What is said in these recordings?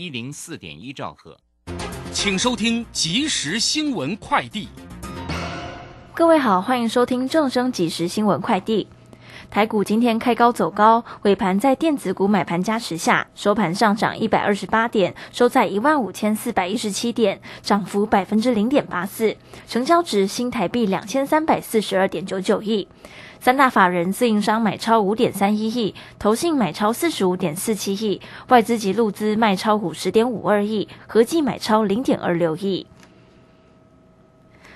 一零四点一兆赫，请收听即时新闻快递。各位好，欢迎收听正声即时新闻快递。台股今天开高走高，尾盘在电子股买盘加持下，收盘上涨一百二十八点，收在一万五千四百一十七点，涨幅百分之零点八四，成交值新台币两千三百四十二点九九亿。三大法人自营商买超五点三一亿，投信买超四十五点四七亿，外资及路资卖超五十点五二亿，合计买超零点二六亿。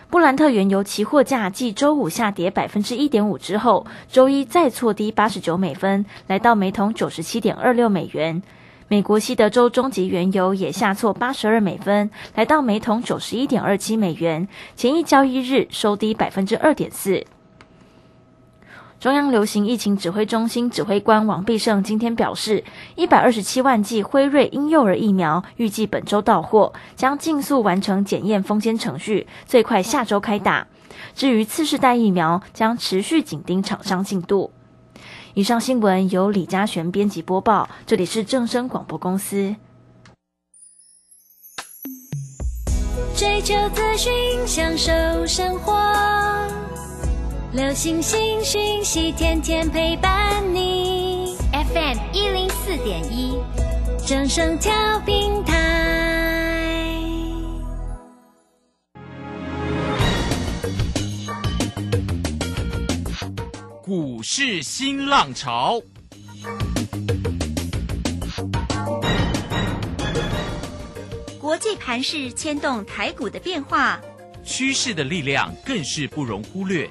布兰特原油期货价继周五下跌百分之一点五之后，周一再挫低八十九美分，来到每桶九十七点二六美元。美国西德州中级原油也下挫八十二美分，来到每桶九十一点二七美元，前一交易日收低百分之二点四。中央流行疫情指挥中心指挥官王必胜今天表示，一百二十七万剂辉瑞婴幼儿疫苗预计本周到货，将尽速完成检验封签程序，最快下周开打。至于次世代疫苗，将持续紧盯厂商进度。以上新闻由李嘉璇编辑播报，这里是正声广播公司。追求资讯，享受生活。流星星讯息，天天陪伴你。FM 一零四点一，正声调平台。股市新浪潮，国际盘势牵动台股的变化，趋势的力量更是不容忽略。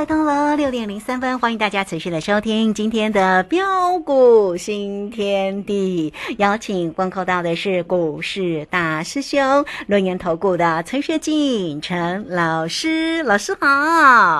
来到了六点零三分，欢迎大家持续的收听今天的标股新天地。邀请观看到的是股市大师兄论研投顾的陈学进陈老师，老师好。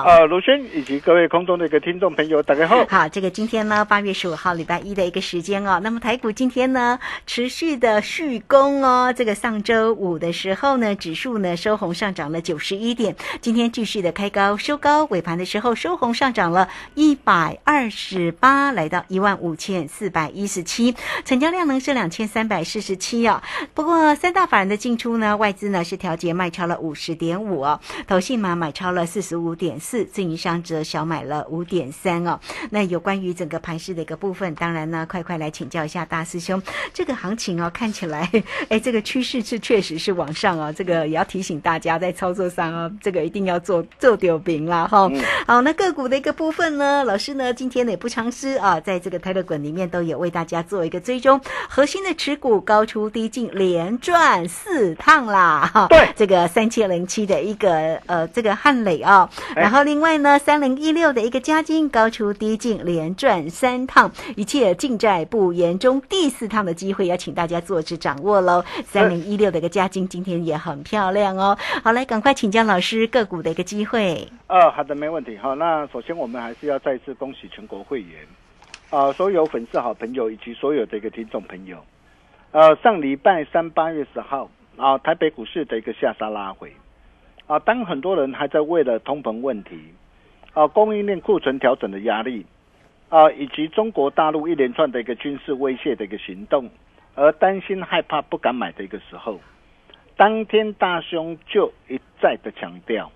呃，卢轩以及各位空中的一个听众朋友，大家好。好，这个今天呢八月十五号礼拜一的一个时间哦。那么台股今天呢持续的续攻哦，这个上周五的时候呢指数呢收红上涨了九十一点，今天继续的开高收高。尾盘的时候收红上涨了一百二十八，来到一万五千四百一十七，成交量呢是两千三百四十七哦。不过三大法人的进出呢，外资呢是调节卖超了五十点五哦，投信嘛买超了四十五点四，自营商则小买了五点三哦。那有关于整个盘势的一个部分，当然呢，快快来请教一下大师兄，这个行情哦看起来，哎，这个趋势是确实是往上哦，这个也要提醒大家在操作上哦，这个一定要做做丢饼啦哈。好，那个股的一个部分呢，老师呢今天呢也不尝试啊，在这个泰勒滚里面都有为大家做一个追踪，核心的持股高出低进连赚四趟啦，哈，对，这个三千零七的一个呃这个汉磊啊，然后另外呢三零一六的一个嘉金高出低进连赚三趟，一切尽在不言中，第四趟的机会要请大家做之掌握喽，三零一六的一个嘉金今天也很漂亮哦，好来赶快请教老师个股的一个机会，哦，好的，没问题。好，那首先我们还是要再次恭喜全国会员，啊，所有粉丝好朋友以及所有的一个听众朋友。呃，上礼拜三八月十号啊，台北股市的一个下杀拉回，啊，当很多人还在为了通膨问题，啊，供应链库存调整的压力，啊，以及中国大陆一连串的一个军事威胁的一个行动，而担心害怕不敢买的一个时候，当天大兄就一再的强调。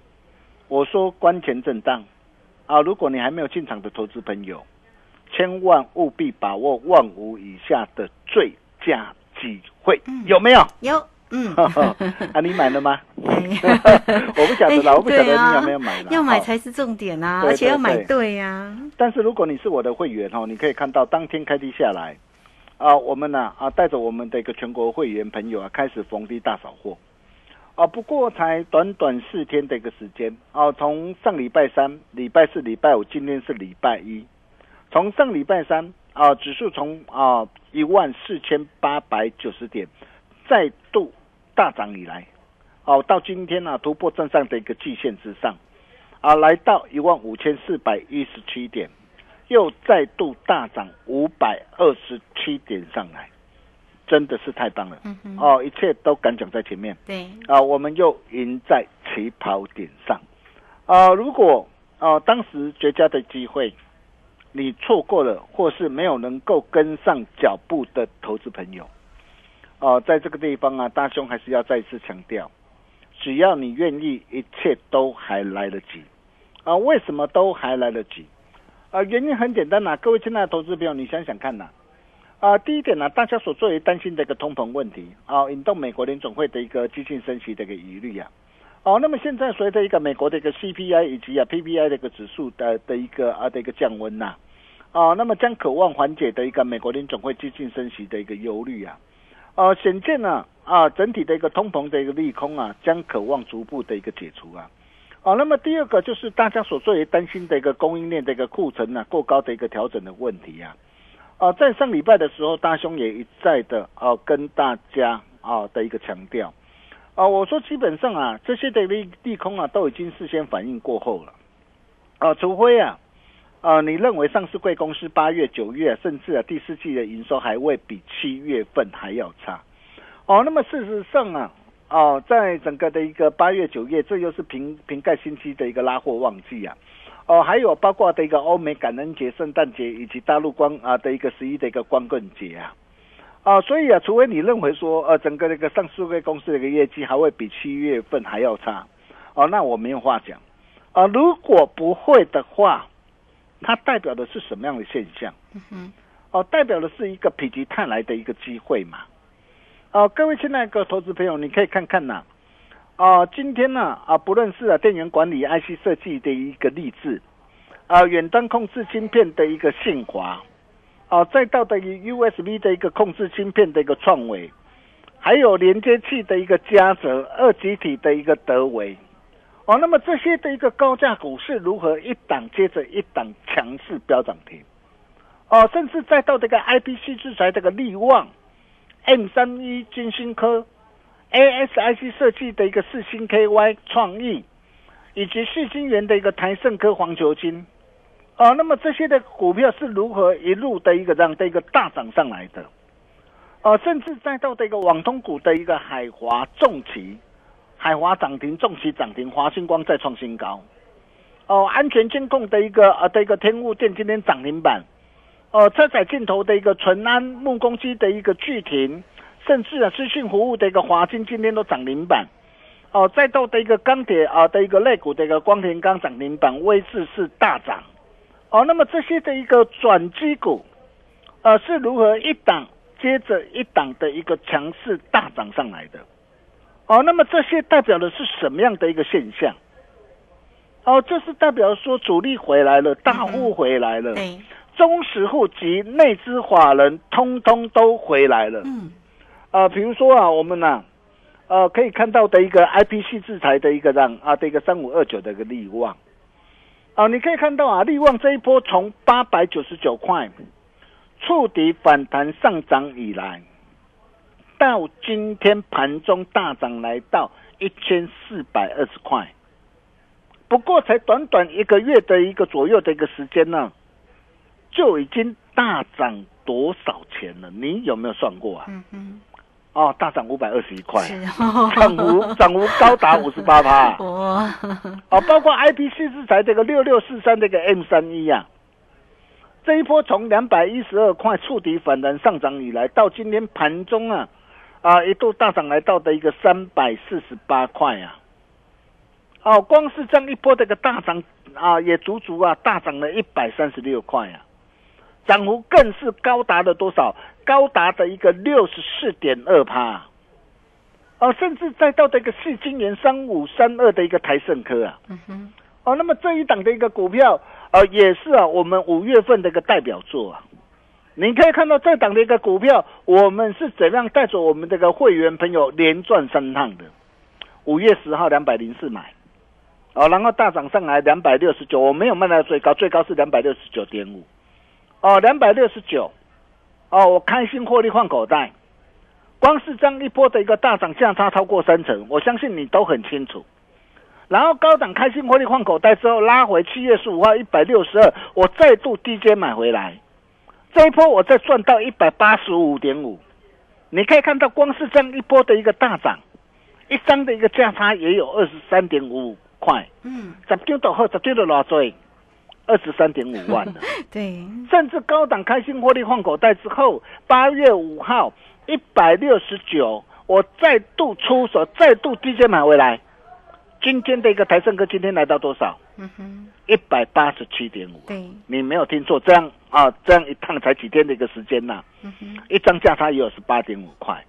我说关前震荡。啊！如果你还没有进场的投资朋友，千万务必把握万五以下的最佳机会，有没有？有，嗯，啊，你买了吗？哎 我不晓得啦，我不晓得你有没有买啦要买才是重点啊，而且要买对呀，但是如果你是我的会员哦，你可以看到当天开低下来，啊，我们呢啊带着我们的一个全国会员朋友啊，开始逢低大扫货，啊，不过才短短四天的一个时间，啊，从上礼拜三、礼拜四、礼拜五，今天是礼拜一，从上礼拜三啊，指数从啊一万四千八百九十点再度大涨以来，哦、到今天呢、突破正上的一个季线之上。啊，来到一万五千四百一十七点，又再度大涨五百二十七点上来，真的是太棒了！嗯，哦，一切都敢讲在前面对，啊，我们又赢在起跑点上啊！如果啊当时绝佳的机会你错过了，或是没有能够跟上脚步的投资朋友，哦、在这个地方啊，大兄还是要再一次强调，只要你愿意，一切都还来得及。啊，为什么都还来得及？啊，原因很简单呐、各位亲爱的投资朋友，你想想看呐、啊，第一点呢、大家所最为担心的一个通膨问题啊，引动美国联总会的一个激进升息的一个疑虑啊。哦，那么现在随着一个美国的一个 CPI 以及啊 PPI 的一个指数的的一个啊的一个降温呐、啊，那么将渴望缓解的一个美国联总会激进升息的一个忧虑啊，呃，显见呢啊整体的一个通膨的一个利空啊，将渴望逐步的一个解除啊。哦，那么第二个就是大家所最为担心的一个供应链的一个库存呢、过高的一个调整的问题啊。啊，在上礼拜的时候，大兄也一再的啊跟大家啊的一个强调啊，我说基本上啊这些的利利空啊都已经事先反应过后了啊，除非啊啊你认为上市贵公司八月、九月甚至啊第四季的营收还会比七月份还要差哦，那么事实上啊。哦，在整个的一个八月、九月，这又是瓶瓶盖新机的一个拉货旺季啊。哦，还有包括的一个欧美感恩节、圣诞节以及大陆光啊的一个十一的一个光棍节啊。啊，所以啊，除非你认为说，呃，整个那个上市贵公司的一个业绩还会比七月份还要差，哦，那我没有话讲。啊，如果不会的话，它代表的是什么样的现象？嗯哦，代表的是一个否极泰来的一个机会嘛。哦，各位亲爱的投资朋友，你可以看看呐、啊，啊今天呢啊，不论是啊电源管理 IC 设计的一个励志，啊远端控制芯片的一个信华，啊再到的一 USB 的一个控制芯片的一个创维，还有连接器的一个嘉泽，二极体的一个德维，哦，那么这些的一个高价股是如何一档接着一档强势飙涨停？哦，甚至再到这个 IPC 制裁这个力旺。M 三一金星科、ASIC 设计的一个四星 KY 创意，以及四星元的一个台盛科黄球金，啊，那么这些的股票是如何一路的一个这样的一个大涨上来的？哦，甚至再到这个网通股的一个海华重旗，海华涨停，重旗涨停，华星光再创新高。哦，安全监控的一个呃的一个天物电今天涨停板。哦，车载镜头的一个纯安木工机的一个巨停，甚至啊资讯服务的一个华金今天都涨停板。哦，再到的一个钢铁啊的一个类股的一个光田钢涨停板，位置是大涨。哦，那么这些的一个转机股，呃是如何一档接着一档的一个强势大涨上来的？哦，那么这些代表的是什么样的一个现象？哦，这是代表说主力回来了，大户回来了。对，中实户及内资法人通通都回来了。嗯，呃，比如说啊，我们呢、呃，可以看到的一个 IPC 制裁的一个让啊的一个三五二九的一个利旺，啊，你可以看到啊，利旺这一波从八百九十九块触底反弹上涨以来，到今天盘中大涨来到一千四百二十块，不过才短短一个月的一个左右的一个时间呢，就已经大涨多少钱了？你有没有算过啊？嗯嗯，哦，大涨五百二十一块，涨幅 涨幅高达五十八趴。哇，哦，包括 IPC 制裁这个六六四三这个 M 三一啊，这一波从两百一十二块触底反弹上涨以来，到今天盘中啊啊一度大涨来到的一个三百四十八块啊。哦，光是这样一波这个大涨啊，也足足啊大涨了一百三十六块啊。涨幅更是高达了多少？高达的一个六十四点二趴，哦，甚至再到这个四金元三五三二的一个台盛科啊，嗯哼，哦，那么这一档的一个股票，呃，也是啊，我们五月份的一个代表作啊。你可以看到这档的一个股票，我们是怎样带着我们这个会员朋友连赚三趟的。五月十号两百零四买，哦，然后大涨上来两百六十九，我没有卖到最高，最高是两百六十九点五，哦，两百六十九。哦，我开心获利换口袋，光是这样一波的一个大涨价差超过三成，我相信你都很清楚。然后高档开心获利换口袋之后拉回七月十五号一百六十二，我再度低阶买回来，这一波我再赚到一百八十五点五。你可以看到，光是这样一波的一个大涨，一张的一个价差也有二十三点五块，嗯，十张到后十张都偌多。二十三点五万了，对，甚至高档开心获利换口袋之后，八月五号一百六十九，我再度出手，再度低阶买回来。今天的一个台盛哥今天来到多少？嗯哼，一百八十七点五。对，你没有听错，这样啊，这样一趟才几天的一个时间呐、嗯哼，一张价差也有十八点五块。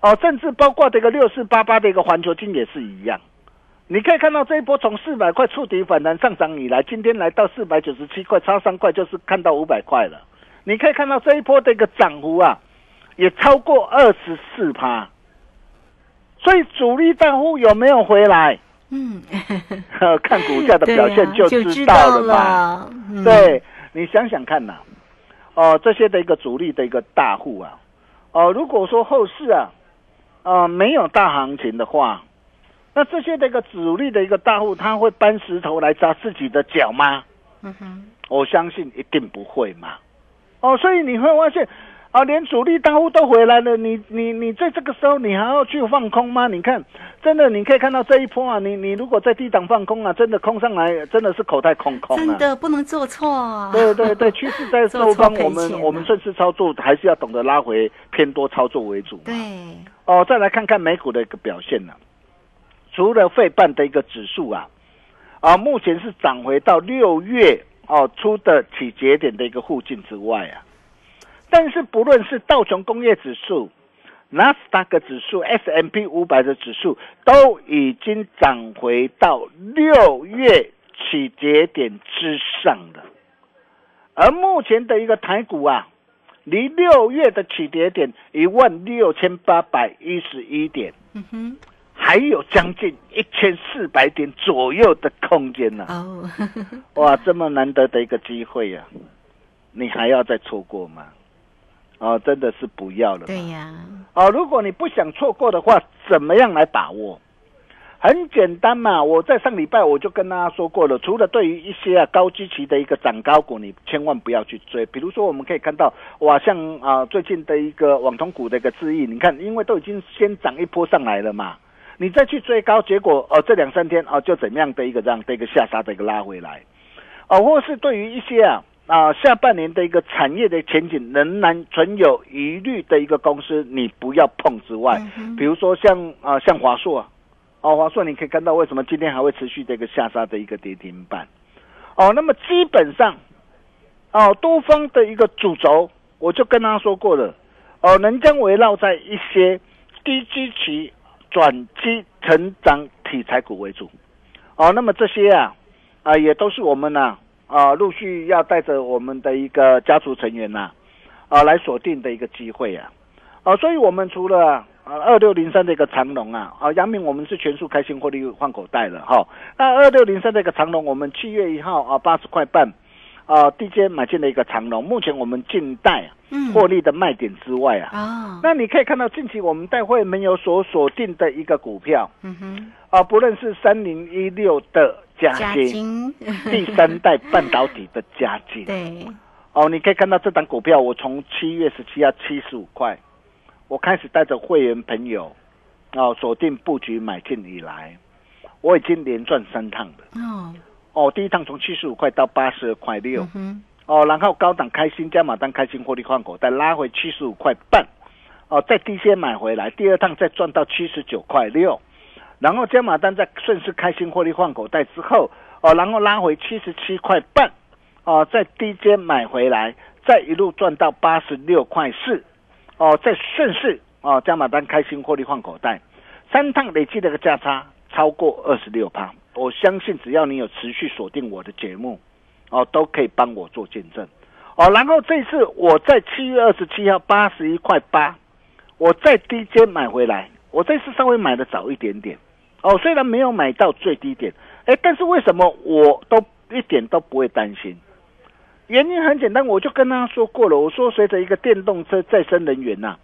哦，甚至包括这个六四八八的一个环球金也是一样。你可以看到这一波从四百块触底反弹上涨以来，今天来到四百九十七块，差三块就是看到五百块了。你可以看到这一波的一个涨幅啊，也超过二十四趴。所以主力大户有没有回来？嗯，看股价的表现 就知道了嘛。了，嗯，对你想想看呐、哦、这些的一个主力的一个大户啊，哦、如果说后市啊，呃，没有大行情的话，那这些的一个主力的一个大户，他会搬石头来砸自己的脚吗？嗯哼，我相信一定不会嘛。哦，所以你会发现，啊，连主力大户都回来了，你你你在这个时候你还要去放空吗？你看，真的你可以看到这一波啊，你你如果在低档放空啊，真的空上来真的是口袋空空啊。真的不能做错，对对对，趋势在做后方，我们我们顺势操作还是要懂得拉回偏多操作为主嘛。对，哦，再来看看美股的一个表现呢、除了费半的一个指数啊，啊，目前是涨回到六月哦出的起节点的一个附近之外啊，但是不论是道琼工业指数、纳斯达克指数、S M P 五百的指数，都已经涨回到六月起节点之上了。而目前的一个台股啊，离六月的起跌点一万六千八百一十一点，嗯哼，还有将近一千四百点左右的空间呢、哦，哇，这么难得的一个机会呀、你还要再错过吗？哦，真的是不要了嘛。对呀，哦，如果你不想错过的话，怎么样来把握？很简单嘛，我在上礼拜我就跟大家说过了，除了对于一些啊高基期的一个涨高股，你千万不要去追。比如说，我们可以看到，哇，像啊最近的一个网通股的一个智易，你看，因为都已经先涨一波上来了嘛，你再去追高，结果哦这两三天哦就怎么样的一个这样的一个下杀的一个拉回来，哦，或是对于一些啊啊下半年的一个产业的前景仍然存有疑虑的一个公司，你不要碰之外，嗯比如说像啊像华硕啊，哦华硕你可以看到为什么今天还会持续的一个下杀的一个跌停板，哦，那么基本上哦多方的一个主轴，我就跟他说过了，哦能将围绕在一些低基期转机成长题材股为主，哦那么这些啊啊也都是我们呐啊陆续要带着我们的一个家族成员呐啊来锁定的一个机会啊。啊，所以我们除了啊二六零三的一个长龙啊，啊杨明我们是全数开新获利换口袋了哈。那二六零三的一个长龙，我们七月一号啊八十块半啊，DJ 买进了一个长龙，目前我们近代嗯，获利的卖点之外啊，哦，那你可以看到近期我们带会没有所锁定的一个股票嗯哼，啊，不论是三零一六的嘉加金，金，第三代半导体的嘉金，对，哦，你可以看到这档股票，我从七月十七号七十五块，我开始带着会员朋友，哦，锁定布局买进以来，我已经连赚三趟了。哦，哦，第一趟从七十五块到八十二块六。嗯，哦，然后高档开心加码单开心获利换口袋拉回七十五块半，哦，再低些买回来，第二趟再赚到七十九块六，然后加码单再顺势开心获利换口袋之后，哦，然后拉回七十七块半，哦，再低阶买回来，再一路赚到八十六块四，哦，再顺势哦，加码单开心获利换口袋，三趟累计的一个价差超过二十六趴，我相信只要你有持续锁定我的节目，哦，都可以帮我做见证，哦，然后这次我在七月二十七号八十一块八，我在低阶买回来，我这次稍微买的早一点点，哦，虽然没有买到最低点，哎，但是为什么我都一点都不会担心？原因很简单，我就跟他说过了，我说随着一个电动车再生能源呐、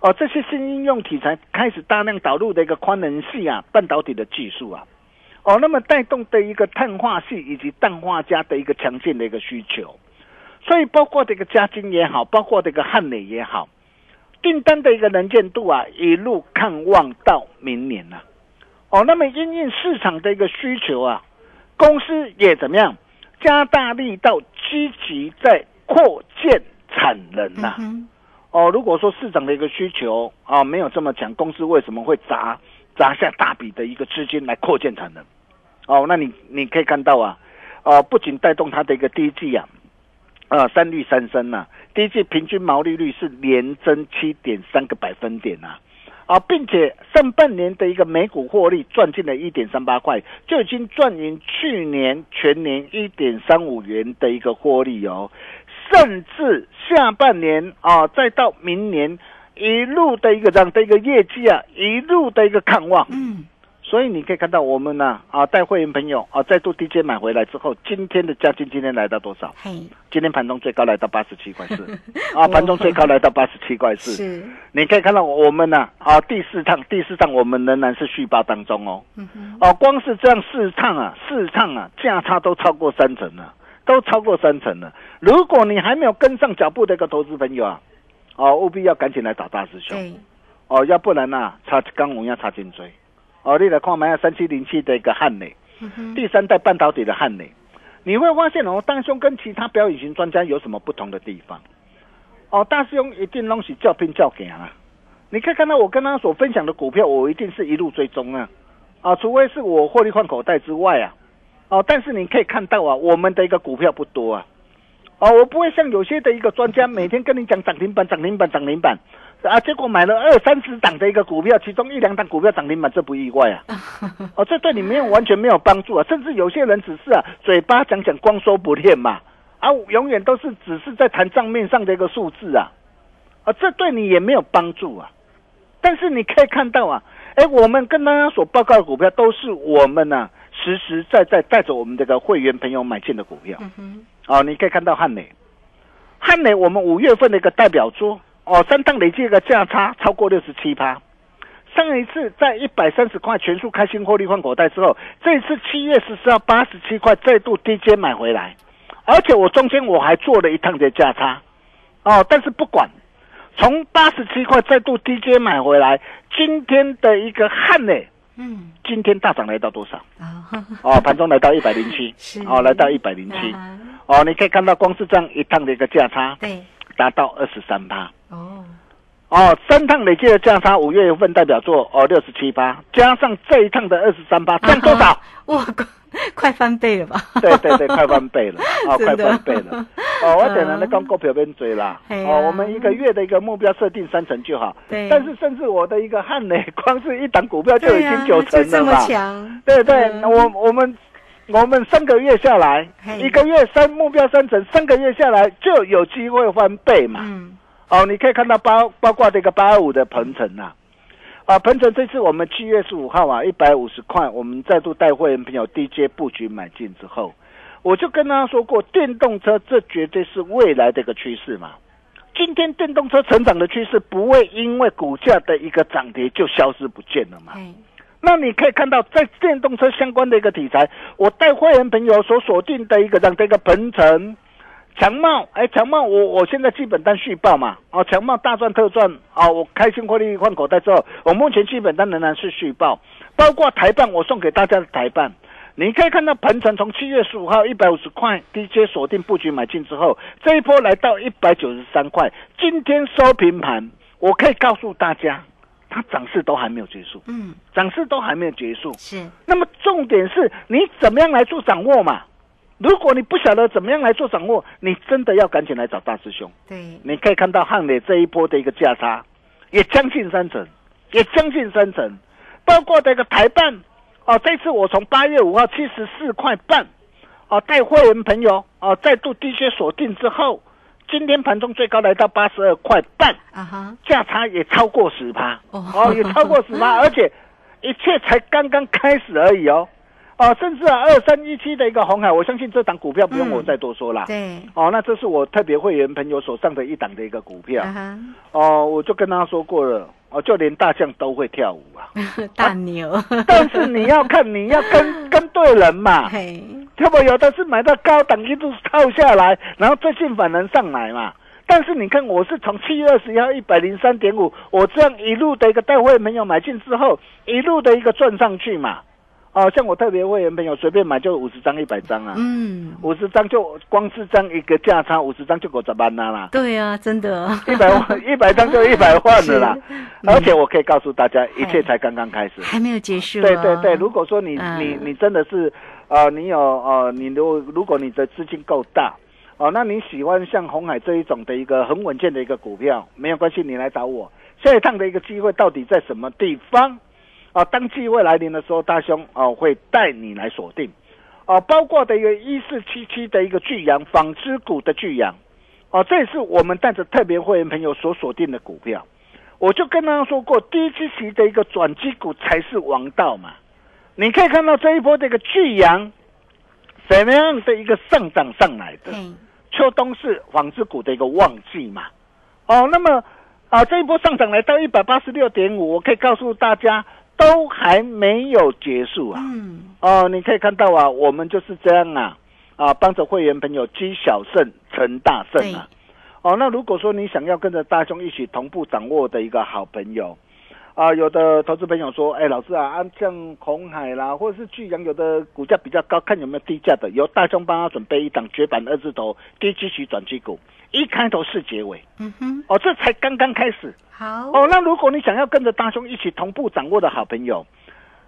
哦，这些新应用题材开始大量导入的一个宽能系啊，半导体的技术啊，哦，那么带动的一个碳化系以及氮化镓的一个强劲的一个需求，所以包括这个嘉金也好，包括这个汉磊也好，订单的一个能见度啊，一路看望到明年呐、哦，那么因应市场的一个需求啊，公司也怎么样？加大力道，积极在扩建产能呐、嗯哦，如果说市场的一个需求啊没有这么强，公司为什么会砸砸下大笔的一个资金来扩建产能？哦，那你你可以看到啊，呃，不仅带动它的一个第一季啊，呃，三率三升呐、第一季平均毛利率是连增七点三个百分点呐、啊，并且上半年的一个每股获利赚进了一点三八块，就已经赚赢去年全年一点三五元的一个获利哦，甚至下半年啊，再到明年一路的一个这样的一个业绩啊，一路的一个看望，嗯，所以你可以看到我们呢啊，带会员朋友啊再度低阶买回来之后，今天的价金今天来到多少？嘿，今天盘中最高来到八十七块四，啊，盘中最高来到八十七块四。是，你可以看到我们呢啊，第四趟第四趟我们仍然是续报当中哦。哦，光是这样四趟啊，四趟啊，价差都超过三成了，都超过三成了。如果你还没有跟上脚步的一个投资朋友啊，哦，务必要赶紧来找大师兄对，哦，要不然呐、差刚我要差颈椎。哦，你来看买下三七零七的一个汉磊，嗯，第三代半导体的汉磊，你会发现哦，大兄跟其他表演型专家有什么不同的地方？哦，大师兄一定东西叫拼叫给啊！你可以看到我跟他所分享的股票，我一定是一路追踪啊！啊，除非是我获利换口袋之外啊，哦，但是你可以看到啊，我们的一个股票不多啊，哦，我不会像有些的一个专家每天跟你讲涨停板、涨停板、涨停板啊，结果买了二三十档的一个股票，其中一两档股票涨停板，这不意外啊。哦，这对你没有完全没有帮助啊，甚至有些人只是啊嘴巴讲讲，光说不练嘛，啊，永远都是只是在谈账面上的一个数字啊，啊，这对你也没有帮助啊。但是你可以看到啊，哎，我们跟大家所报告的股票都是我们呢、实实在在带着我们这个会员朋友买进的股票。嗯哼，哦，你可以看到汉美，汉美我们五月份的一个代表作哦，三趟累计一个价差超过六十七趴。上一次在一百三十块全数开新获利换口袋之后，这一次七月十四号八十七块再度低阶买回来，而且我中间我还做了一趟的价差，哦，但是不管，从八十七块再度低阶买回来，今天的一个汉呢，嗯，今天大涨来到多少？啊，哦，盘中来到一百零七。是，哦，来到一百零七。啊哦，你可以看到光是这样一趟的一个价差。对，达到二十三趴。哦，哦，三趟累计的价差，五月份代表作哦六十七趴，加上这一趟的二十三趴，赚多少？哇，快快翻倍了吧？对对对，快翻倍了，哦，快翻倍了。哦，我等人在讲股票边追啦。啊哦，我们一个月的一个目标设定三成就好。对但是甚至我的一个汉磊，光是一档股票就已经九成就这么了嘛。强，对对，嗯我我们我们三个月下来，一个月三目标三成，三个月下来就有机会翻倍嘛。嗯，哦，你可以看到包包括这个八二五的鹏程呐、啊，鹏程这次我们七月十五号啊，一百五十块，我们再度带会员朋友低阶布局买进之后，我就跟他说过，电动车这绝对是未来的一个趋势嘛。今天电动车成长的趋势不会因为股价的一个涨跌就消失不见了嘛？哎，那你可以看到，在电动车相关的一个题材，我带会员朋友所锁定的一个这样的一个鹏程、强茂，哎，强茂我我现在基本单续报嘛，哦，强茂大赚特赚啊、我开心获利换口袋之后，我目前基本单仍然是续报，包括台办我送给大家的台办。你可以看到鹏程从七月十五号一百五十块低阶锁定布局买进之后，这一波来到一百九十三块，今天收平盘，我可以告诉大家，它涨势都还没有结束。嗯，涨势都还没有结束。是，那么重点是你怎么样来做掌握嘛？如果你不晓得怎么样来做掌握，你真的要赶紧来找大师兄。对，你可以看到汉磊这一波的一个价差，也将近三成，也将近三成，包括这个台办，哦，这次我从八月五号七十四块半，哦，带会员朋友哦再度低阶锁定之后，今天盘中最高来到八十二块半，啊哈，价差也超过十趴，哦。哦，也超过十趴，而且一切才刚刚开始而已哦，哦，甚至啊二三一七的一个红海，我相信这档股票不用嗯我再多说啦。对，哦，那这是我特别会员朋友手上的一档的一个股票。哦，我就跟他说过了，哦，就连大象都会跳舞啊，大牛，但是你要看你要跟 跟对人嘛，嘿，要不有的是买到高档一路套下来，然后最近反而上来嘛。但是你看，我是从七月二十一号一百零三点五，我这样一路的一个带会员朋友买进之后，一路的一个赚上去嘛。哦，像我特别会员朋友随便买就五十张、一百张啊，嗯，五十张就光是张一个价差，五十张就五十万啦啦。对啊，真的，一百万，一百张就一百万了啦。而且我可以告诉大家，一切才刚刚开始。还没有结束、哦，对对对，如果说你嗯你你真的是，啊，你有呃，你如果如果你的资金够大，哦，那你喜欢像红海这一种的一个很稳健的一个股票，没有关系，你来找我。下一趟的一个机会到底在什么地方？啊，当机会来临的时候，大兄哦、会带你来锁定，哦、包括的一个一四七七的一个巨阳纺织股的巨阳，哦，这也是我们带着特别会员朋友所锁定的股票。我就跟大家说过，低基期的一个转机股才是王道嘛。你可以看到这一波这个巨阳怎么样的一个上涨上来的，秋冬是纺织股的一个旺季嘛。哦，那么啊，这一波上涨来到一百八十六点五，我可以告诉大家，都还没有结束啊。嗯，哦，你可以看到啊，我们就是这样啊，啊，帮着会员朋友积小胜成大胜啊。哦，那如果说你想要跟着大兄一起同步掌握的一个好朋友，啊，有的投资朋友说，哎，老师啊，啊像红海啦，或者是巨阳，有的股价比较高，看有没有低价的，由大兄帮他准备一档绝版二字头低基期转机股，一开头是结尾，嗯哼，哦，这才刚刚开始。好，哦，那如果你想要跟着大兄一起同步掌握的好朋友，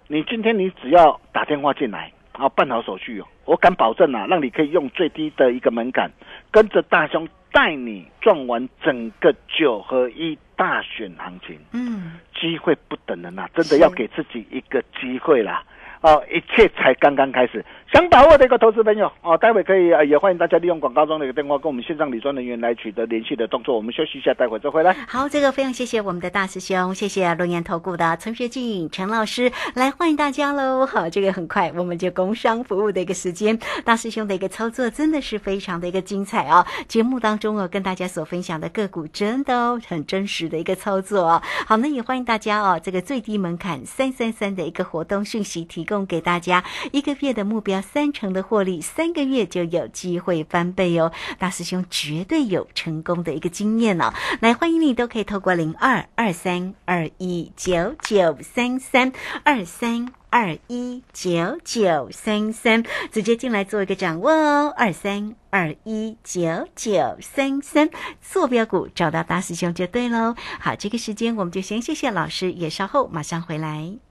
你今天你只要打电话进来，啊，办好手续哦，我敢保证啊，让你可以用最低的一个门槛，跟着大兄带你赚完整个九合一大选行情，嗯，机会不等人啊、真的要给自己一个机会啦。哦，一切才刚刚开始。想把握的一个投资朋友哦，待会可以，也欢迎大家利用广告中的一个电话跟我们线上理专人员来取得联系的动作。我们休息一下，待会再回来。好，这个非常谢谢我们的大师兄，谢谢龙岩投顾的陈学静陈老师来欢迎大家喽。好，这个很快我们就工商服务的一个时间，大师兄的一个操作真的是非常的一个精彩哦。节目当中哦，跟大家所分享的个股真的哦很真实的一个操作哦。好，那也欢迎大家哦，这个最低门槛三三三的一个活动讯息提供供给大家，一个月的目标三成的获利，三个月就有机会翻倍哦。大师兄绝对有成功的一个经验哦。来，欢迎你都可以透过零二二三二一九九三三二三。二一九九三三，直接进来做一个掌握哦。二三二一九九三三，坐标股找到大师兄就对喽。好，这个时间我们就先谢谢老师，也稍后马上回来。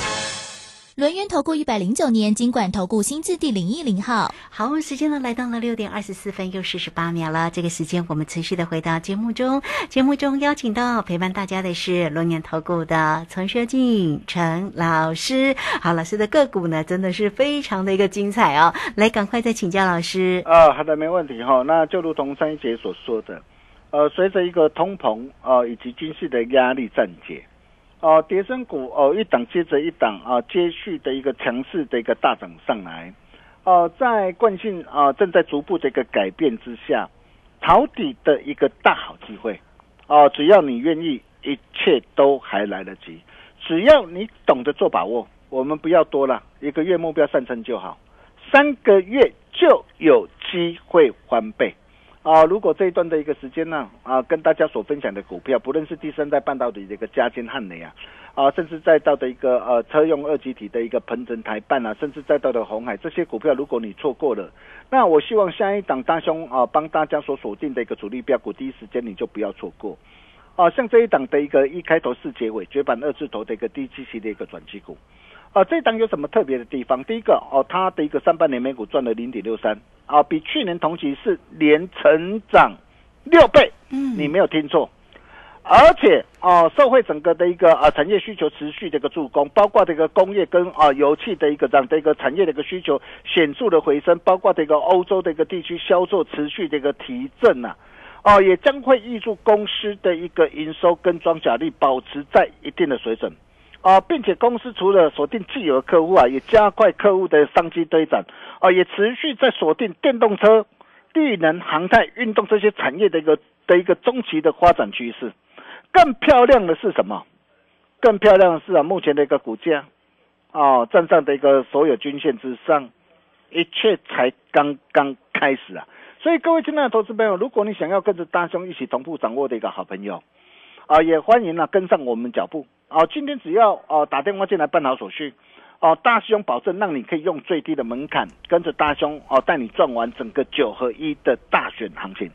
轮源投顾一百零九年金管投顾新字第零一零号。好，时间呢来到了六点二十四分又四十八秒了。这个时间我们持续的回到节目中，节目中邀请到陪伴大家的是龙年投顾的陈学进陈老师。好，老师的个股呢真的是非常的一个精彩哦。来，赶快再请教老师。啊，好的，没问题哈。那就如同上一节所说的，呃，随着一个通膨啊以及军事的压力暂解。哦，叠升股哦，一档接着一档啊，接续的一个强势的一个大涨上来，哦，在惯性啊正在逐步的一个改变之下，抄底的一个大好机会，哦，只要你愿意，一切都还来得及，只要你懂得做把握，我们不要多了，一个月目标上升就好，三个月就有机会翻倍。啊，如果这一段的一个时间呢，啊，跟大家所分享的股票，不论是第三代半导体的一个嘉金汉雷啊，啊，甚至再到的一个呃车用二极体的一个鹏程台办啊，甚至再到的红海这些股票，如果你错过了，那我希望下一档大兄啊帮大家所锁定的一个主力标股，第一时间你就不要错过。啊，像这一档的一个一开头四结尾绝版二字头的一个低基期的一个转机股。啊，这档有什么特别的地方？第一个哦，它的一个上半年每股赚了零点六三，啊，比去年同期是连成长六倍，嗯，你没有听错，而且哦，社会整个的一个啊产业需求持续的一个助攻，包括这个工业跟啊油气的一个这样的一个产业的一个需求显著的回升，包括这个欧洲的一个地区销售持续的一个提振呐，哦，也将会挹注公司的一个营收跟装甲力保持在一定的水准。啊，并且公司除了锁定既有的客户啊，也加快客户的商机推展，啊，也持续在锁定电动车、绿能、航太、运动这些产业的一个的一个中期的发展趋势。更漂亮的是什么？更漂亮的是啊，目前的一个股价，啊，站上的一个所有均线之上，一切才刚刚开始啊！所以各位亲爱的投资朋友，如果你想要跟着大兄一起同步掌握的一个好朋友，啊，也欢迎呢跟上我们脚步。啊，今天只要啊打电话进来办好手续，哦，大兄保证让你可以用最低的门槛，跟着大兄哦带你赚完整个九合一的大选行情，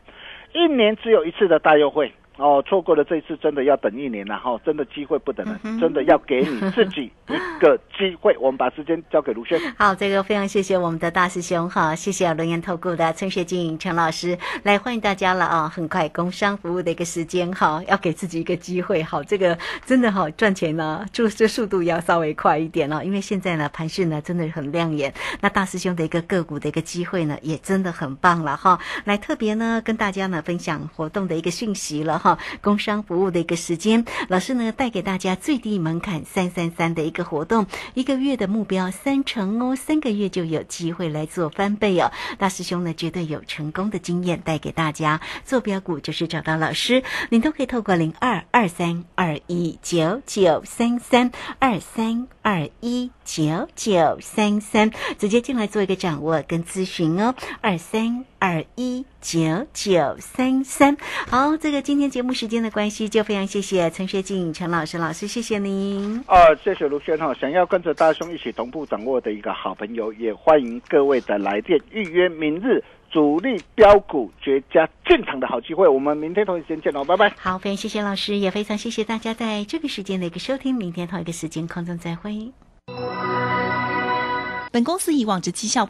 一年只有一次的大优惠。哦，错过了这一次，真的要等一年了哈！真的机会不等人，真的要给你自己一个机会。我们把时间交给卢轩。好，这个非常谢谢我们的大师兄哈，谢谢龙岩投顾的陈学静陈老师来欢迎大家了啊！很快工商服务的一个时间哈，要给自己一个机会。好，这个真的好赚钱呢，就这速度要稍微快一点哦，因为现在呢盘势呢真的很亮眼。那大师兄的一个个股的一个机会呢，也真的很棒了哈。来特别呢跟大家呢分享活动的一个讯息了。工商服务的一个时间，老师呢带给大家最低门槛三三三的一个活动，一个月的目标三成哦，三个月就有机会来做翻倍哦。大师兄呢绝对有成功的经验带给大家，坐标股就是找到老师，您都可以透过零二二三二一九九三三二三二一九九三三直接进来做一个掌握跟咨询哦，二三。二一九九三三，好，这个今天节目时间的关系，就非常谢谢陈学静陈老师老师，谢谢您。啊，谢谢卢轩哈，想要跟着大兄一起同步掌握的一个好朋友，也欢迎各位的来电预约明日主力标股绝佳进场的好机会。我们明天同一时间见哦，拜拜。好，非常谢谢老师，也非常谢谢大家在这个时间的一个收听，明天同一个时间空中再会。本公司以往之绩效不。